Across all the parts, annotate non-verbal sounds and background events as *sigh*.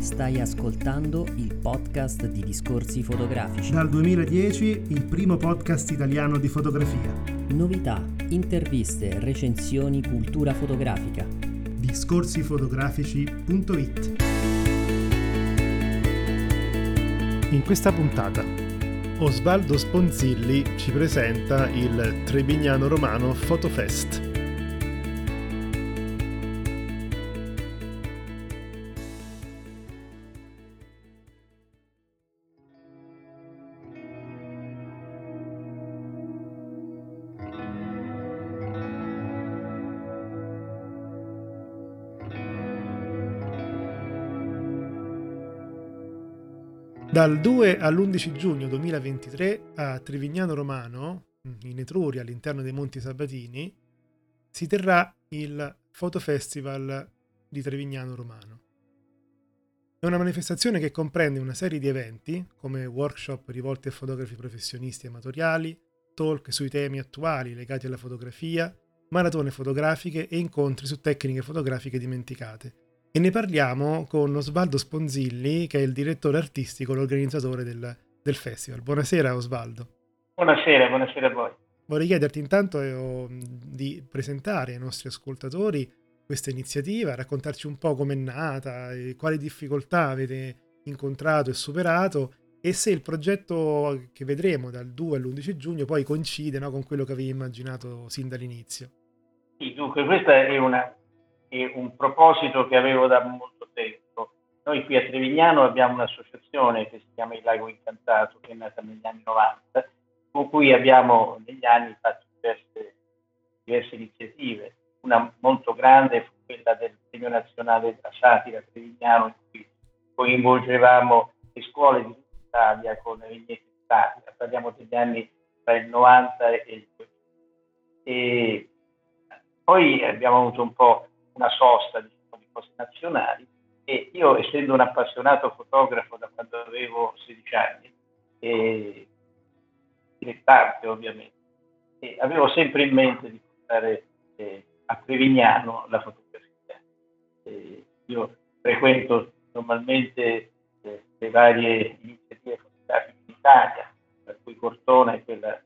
Stai ascoltando il podcast di Discorsi Fotografici. Dal 2010 il primo podcast italiano di fotografia. Novità, interviste, recensioni, cultura fotografica. Discorsifotografici.it In questa puntata Osvaldo Sponzilli ci presenta il Trebignano Romano Photofest. Dal 2 all'11 giugno 2023 a Trevignano Romano, in Etruria, all'interno dei Monti Sabatini, si terrà il Fotofestival di Trevignano Romano. È una manifestazione che comprende una serie di eventi, come workshop rivolti a fotografi professionisti e amatoriali, talk sui temi attuali legati alla fotografia, maratone fotografiche e incontri su tecniche fotografiche dimenticate e ne parliamo con Osvaldo Sponzilli, che è il direttore artistico, l'organizzatore del, del festival. Buonasera Osvaldo. Buonasera, buonasera a voi. Vorrei chiederti intanto eh, di presentare ai nostri ascoltatori questa iniziativa, raccontarci un po' com'è nata, quali difficoltà avete incontrato e superato e se il progetto che vedremo dal 2 all'11 giugno poi coincide no, con quello che avevi immaginato sin dall'inizio. Sì, dunque questa è una è un proposito che avevo da molto tempo. Noi qui a Trevignano abbiamo un'associazione che si chiama Il Lago Incantato, che è nata negli anni 90, con cui abbiamo negli anni fatto diverse, diverse iniziative. Una molto grande fu quella del Premio Nazionale della Satira Trevignano, in cui coinvolgevamo le scuole di tutta Italia con le vignette di satira. Parliamo degli anni tra il 90 e il 2000. E poi abbiamo avuto un po' una sosta diciamo, di cose nazionali e io essendo un appassionato fotografo da quando avevo 16 anni, e dilettante ovviamente, e avevo sempre in mente di portare eh, a Trevignano la fotografia. E io frequento normalmente eh, le varie iniziative fotografiche in Italia, per cui Cortona è quella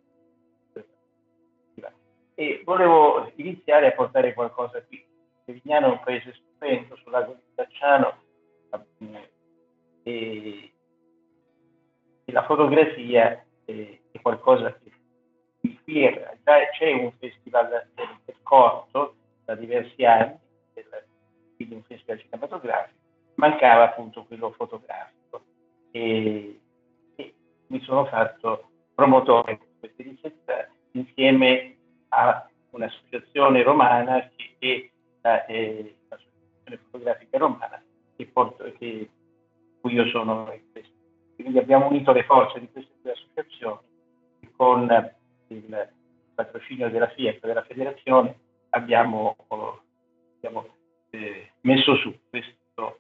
e volevo iniziare a portare qualcosa qui. Vignano è un paese stupendo sul lago di Tacciano e, e la fotografia è, è qualcosa che qui è, già c'è un festival del corto da diversi anni, del, quindi un festival cinematografico, mancava appunto quello fotografico. E, e mi sono fatto promotore di questa iniziativa insieme a un'associazione romana che è eh, l'associazione fotografica romana che porto, che, cui io sono quindi abbiamo unito le forze di queste due associazioni e con il patrocinio della FIAT, della federazione, abbiamo, abbiamo eh, messo su questo,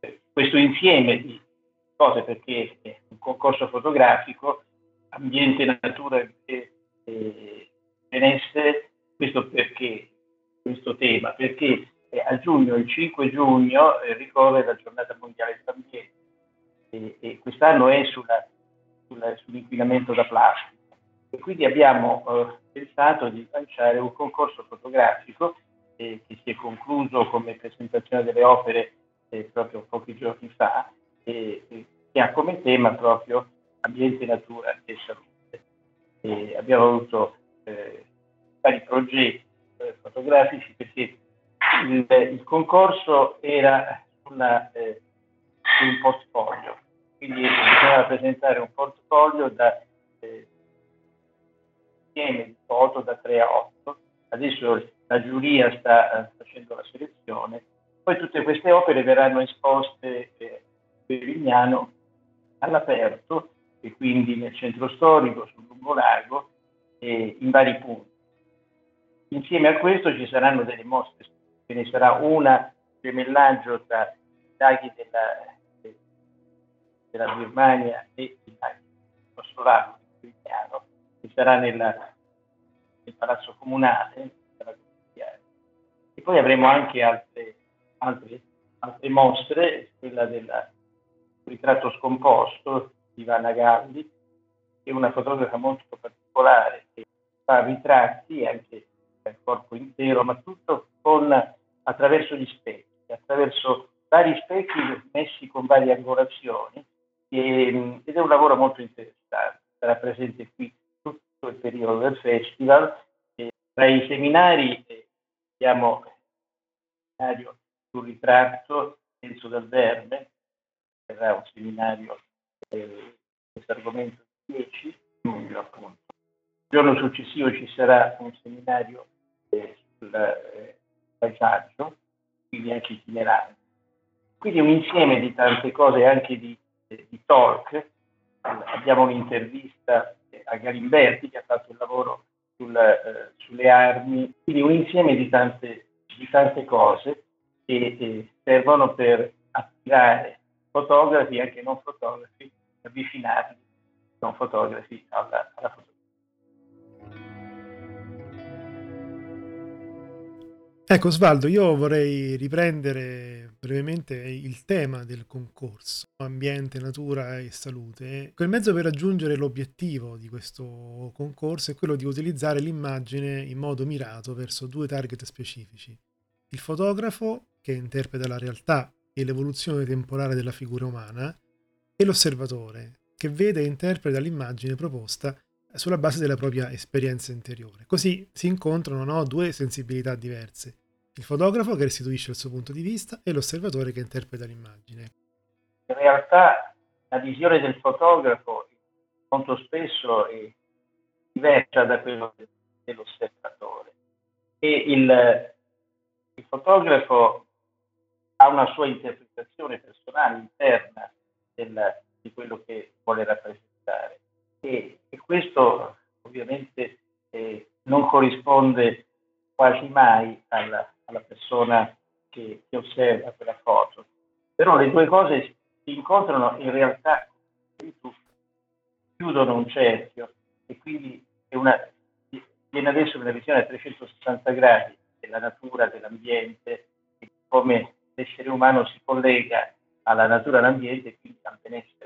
eh, questo, insieme di cose perché un concorso fotografico, ambiente, natura e eh, benessere, questo perché questo tema, perché eh, a giugno, il 5 giugno, eh, ricorre la giornata mondiale dell'ambiente e, e quest'anno è sulla, sulla, sull'inquinamento da plastica. E quindi abbiamo eh, pensato di lanciare un concorso fotografico eh, che si è concluso come presentazione delle opere eh, proprio pochi giorni fa, che ha come tema proprio ambiente, natura e salute. E abbiamo avuto vari progetti eh, fotografici perché il, il, concorso era una, eh, un portfolio, quindi bisognava presentare un portfolio da eh, di foto da 3 a 8. Adesso la giuria sta eh, facendo la selezione. Poi tutte queste opere verranno esposte eh, per Vignano all'aperto e quindi nel centro storico, sul lungolago, e in vari punti. Insieme a questo ci saranno delle mostre, ce ne sarà una gemellaggio tra i laghi della, della Birmania e i laghi lago Cristiano, che sarà nella, nel Palazzo Comunale. E poi avremo anche altre, altre altre mostre, quella del ritratto scomposto di Ivana Galli, che è una fotografa molto particolare, che fa ritratti anche del corpo intero, ma tutto con, attraverso gli specchi, attraverso vari specchi messi con varie angolazioni, e, ed è un lavoro molto interessante. Sarà presente qui tutto il periodo del festival. E tra i seminari eh, abbiamo il seminario sul ritratto Enzo del Verme, sarà un seminario eh, questo argomento 10 luglio appunto. Il giorno successivo ci sarà un seminario sul eh, paesaggio, quindi anche itinerante. Quindi un insieme di tante cose, anche di, eh, di talk. Abbiamo un'intervista a Galimberti che ha fatto il lavoro sul, eh, sulle armi, quindi un insieme di tante, di tante cose che eh, servono per attirare fotografi, anche non fotografi, avvicinarli, non fotografi, alla, alla fotografia. Ecco Svaldo, io vorrei riprendere brevemente il tema del concorso, ambiente, natura e salute. Quel mezzo per raggiungere l'obiettivo di questo concorso è quello di utilizzare l'immagine in modo mirato verso due target specifici. Il fotografo, che interpreta la realtà e l'evoluzione temporale della figura umana, e l'osservatore, che vede e interpreta l'immagine proposta sulla base della propria esperienza interiore. Così si incontrano no, due sensibilità diverse, il fotografo che restituisce il suo punto di vista e l'osservatore che interpreta l'immagine. In realtà la visione del fotografo molto spesso è diversa da quella dell'osservatore e il, il fotografo ha una sua interpretazione personale interna del, di quello che vuole rappresentare e, e questo ovviamente eh, non corrisponde quasi mai alla, alla persona che, che, osserva quella foto. Però le due cose si incontrano in realtà chiudono un cerchio e quindi una, viene adesso una visione a 360 gradi della natura, dell'ambiente, e come l'essere umano si collega alla natura e all'ambiente e quindi al benessere.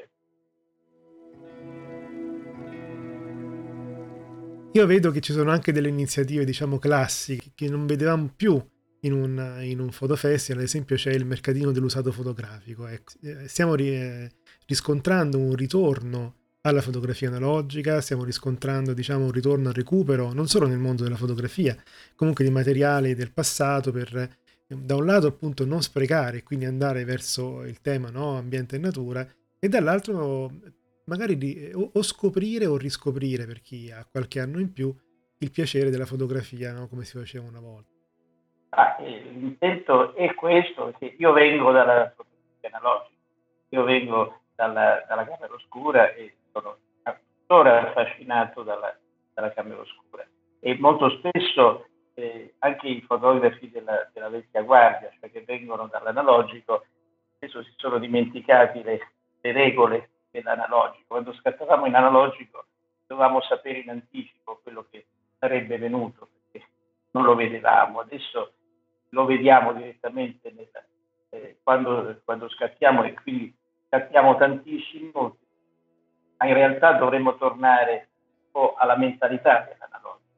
Io vedo che ci sono anche delle iniziative, diciamo, classiche che non vedevamo più in un, in un fotofestival, ad esempio c'è il mercatino dell'usato fotografico. Ecco. Eh, stiamo ri- riscontrando un ritorno alla fotografia analogica, stiamo riscontrando diciamo, un ritorno al recupero non solo nel mondo della fotografia, comunque di materiali del passato per da un lato appunto non sprecare e quindi andare verso il tema no, ambiente e natura e dall'altro magari di, o, o, scoprire o riscoprire per chi ha qualche anno in più il piacere della fotografia no, come si faceva una volta. Ah, eh, l'intento è questo, perché io vengo dalla fotografia analogica, io vengo dalla, dalla camera oscura e sono ancora affascinato dalla, dalla camera oscura e molto spesso eh, anche i fotografi della, della, vecchia guardia, cioè che vengono dall'analogico, spesso si sono dimenticati le, le regole dell'analogico. Quando scattavamo in analogico dovevamo sapere in anticipo quello che sarebbe venuto, perché non lo vedevamo. Adesso lo vediamo direttamente nel, eh, quando, quando scattiamo e quindi scattiamo tantissimo, ma in realtà dovremmo tornare un po' alla mentalità dell'analogico,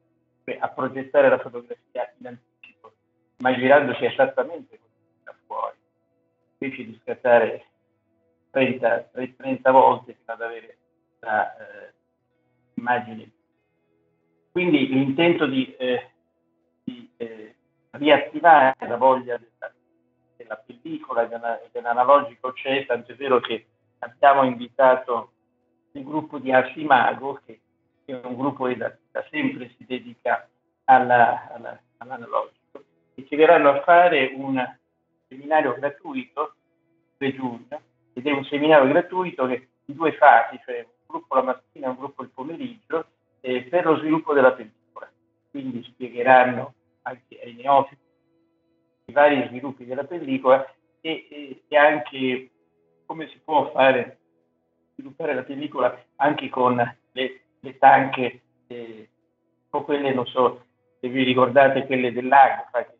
cioè a progettare la fotografia in anticipo, immaginandosi esattamente come da fuori, invece di scattare 30, 30 volte fino ad avere la eh, immagine. Quindi l'intento di, eh, di eh, riattivare la voglia della, della pellicola e dell'analogico c'è, tanto è vero che abbiamo invitato il gruppo di Arsimago, che è un gruppo che da, da sempre si dedica alla, alla, all'analogico, e ci verranno a fare un seminario gratuito 3 giugno ed è un seminario gratuito che in due fasi, cioè un gruppo la mattina e un gruppo il pomeriggio, eh, per lo sviluppo della pellicola. Quindi spiegheranno anche ai neofiti i vari sviluppi della pellicola e, e, e anche come si può fare sviluppare la pellicola anche con le, le tanche, eh, o quelle, non so se vi ricordate, quelle dell'Agfa che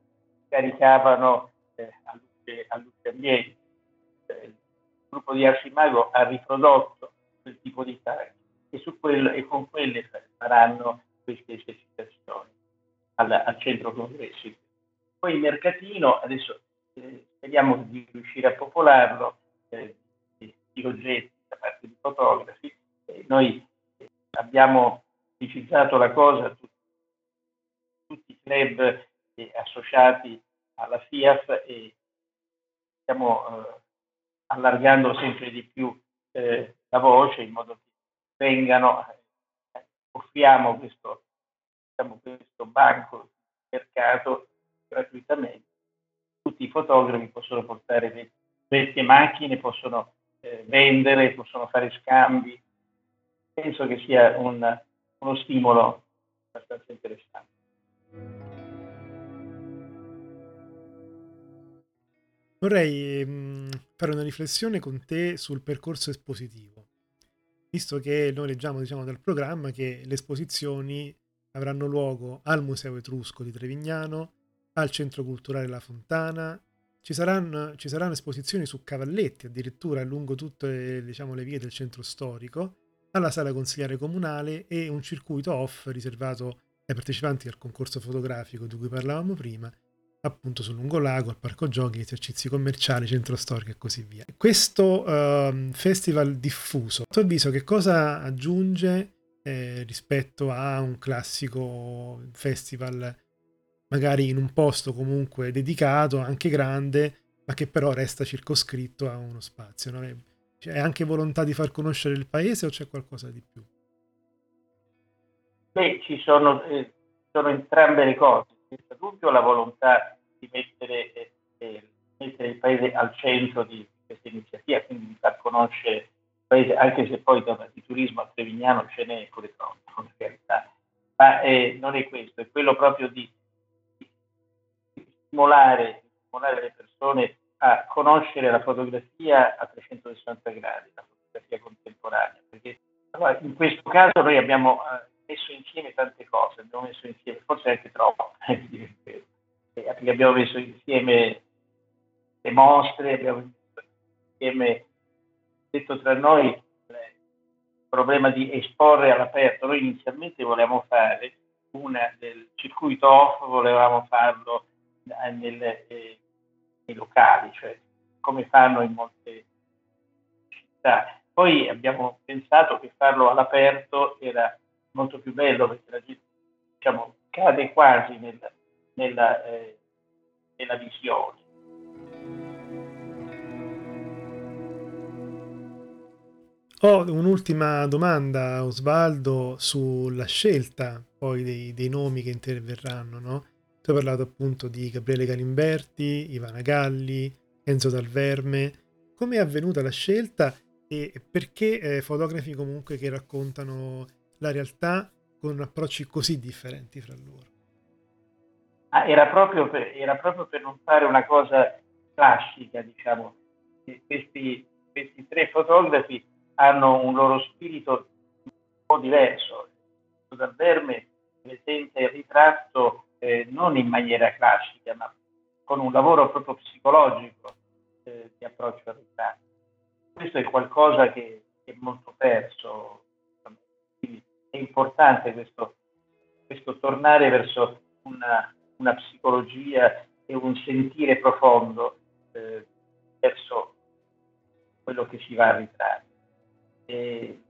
caricavano eh, a, luce, a. Il gruppo di Arcimago ha riprodotto quel tipo di tag e, quello, e con quelle faranno queste esercitazioni al, al centro congressi. Poi il mercatino, adesso eh, speriamo di riuscire a popolarlo eh, di, di oggetti da parte di fotografi. Eh, noi abbiamo pubblicizzato la cosa, tutti, tutti i club eh, associati alla FIAF e stiamo eh, allargando sempre di più eh, la voce in modo che vengano, eh, offriamo questo, diciamo, questo banco di mercato gratuitamente. Tutti i fotografi possono portare vecchie macchine, possono eh, vendere, possono fare scambi. Penso che sia un, uno stimolo abbastanza interessante. Vorrei mh, fare una riflessione con te sul percorso espositivo, visto che noi leggiamo diciamo, dal programma che le esposizioni avranno luogo al Museo Etrusco di Trevignano, al Centro Culturale La Fontana, ci saranno, ci saranno esposizioni su cavalletti addirittura lungo tutte diciamo, le vie del centro storico, alla sala consigliare comunale e un circuito off riservato ai partecipanti al concorso fotografico di cui parlavamo prima appunto sul lungolago, al parco giochi, esercizi commerciali, centro storico e così via. Questo uh, festival diffuso, a tuo avviso che cosa aggiunge eh, rispetto a un classico festival magari in un posto comunque dedicato, anche grande, ma che però resta circoscritto a uno spazio? No? C'è anche volontà di far conoscere il paese o c'è qualcosa di più? Beh, ci sono, eh, sono entrambe le cose dubbio la volontà di mettere, eh, eh, mettere, il paese al centro di questa iniziativa, quindi di far conoscere il paese, anche se poi di turismo a Trevignano ce n'è pure troppo, in realtà. Ma eh, non è questo, è quello proprio di, di stimolare, stimolare le persone a conoscere la fotografia a 360 gradi, la fotografia contemporanea, perché allora, in questo caso noi abbiamo eh, messo insieme tante cose, abbiamo messo insieme, forse anche troppo, *laughs* eh, abbiamo messo insieme le mostre, abbiamo messo insieme, detto tra noi, il problema di esporre all'aperto. Noi inizialmente volevamo fare una del circuito off, volevamo farlo nelle, eh, nei locali, cioè come fanno in molte città. Poi abbiamo pensato che farlo all'aperto era molto più bello perché la gente diciamo, cade quasi nel, nella, eh, nella visione. Ho un'ultima domanda, Osvaldo, sulla scelta poi dei, dei nomi che interverranno. No? Tu hai parlato appunto di Gabriele Galimberti, Ivana Galli, Enzo Dalverme. Come è avvenuta la scelta e perché eh, fotografi comunque che raccontano la realtà con approcci così differenti fra loro. Ah, era, proprio per, era, proprio per, non fare una cosa classica, diciamo. Questi, questi tre fotografi hanno un loro spirito un po' diverso. Dal Verme presenta il ritratto eh, non in maniera classica, ma con un lavoro proprio psicologico eh, di approccio al ritratto. Questo è qualcosa che, che è molto perso è importante questo, questo tornare verso una, una, psicologia e un sentire profondo eh, verso quello che si va a ritrarre. E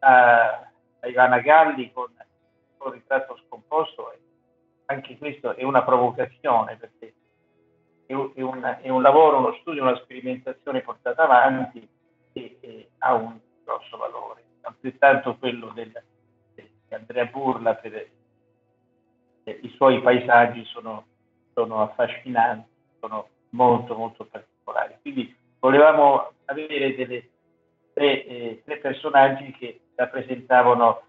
a, a Ivana Galli con il ritratto scomposto, anche questo è una provocazione perché è un, è, un, lavoro, uno studio, una sperimentazione portata avanti e, e ha un grosso valore. Altrettanto quello del, Andrea Burla per i suoi paesaggi sono, sono affascinanti, sono molto molto particolari. Quindi volevamo avere delle, tre, eh, tre personaggi che rappresentavano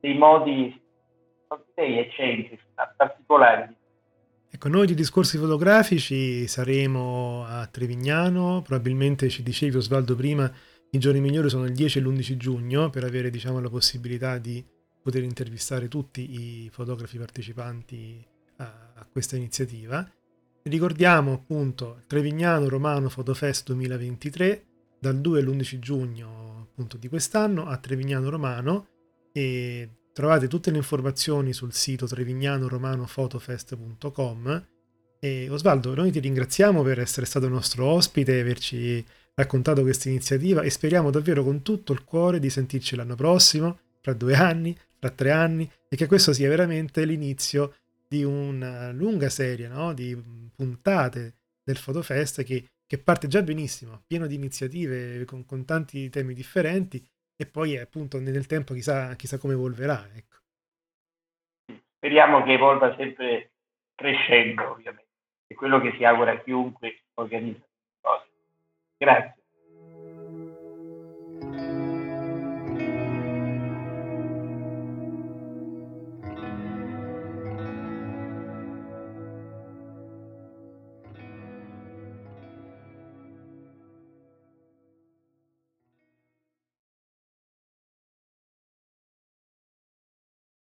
dei modi non eccentrici, particolari. Ecco, noi di discorsi fotografici saremo a Trevignano, probabilmente ci dicevi Osvaldo prima i giorni migliori sono il 10 e l'11 giugno per avere diciamo, la possibilità di poter intervistare tutti i fotografi partecipanti a, a questa iniziativa. Ricordiamo appunto Trevignano Romano Fotofest 2023 dal 2 all'11 giugno appunto di quest'anno a Trevignano Romano e trovate tutte le informazioni sul sito trevignanoromanofotofest.com e Osvaldo, noi ti ringraziamo per essere stato nostro ospite e averci raccontato questa iniziativa e speriamo davvero con tutto il cuore di sentirci l'anno prossimo, fra due anni, fra tre anni e che questo sia veramente l'inizio di una lunga serie no? di puntate del Fotofest che, che, parte già benissimo, pieno di iniziative con, con, tanti temi differenti e poi appunto nel tempo chissà, chissà come evolverà. Ecco. Speriamo che evolva sempre crescendo ovviamente, è quello che si augura a chiunque organizza cose. Grazie.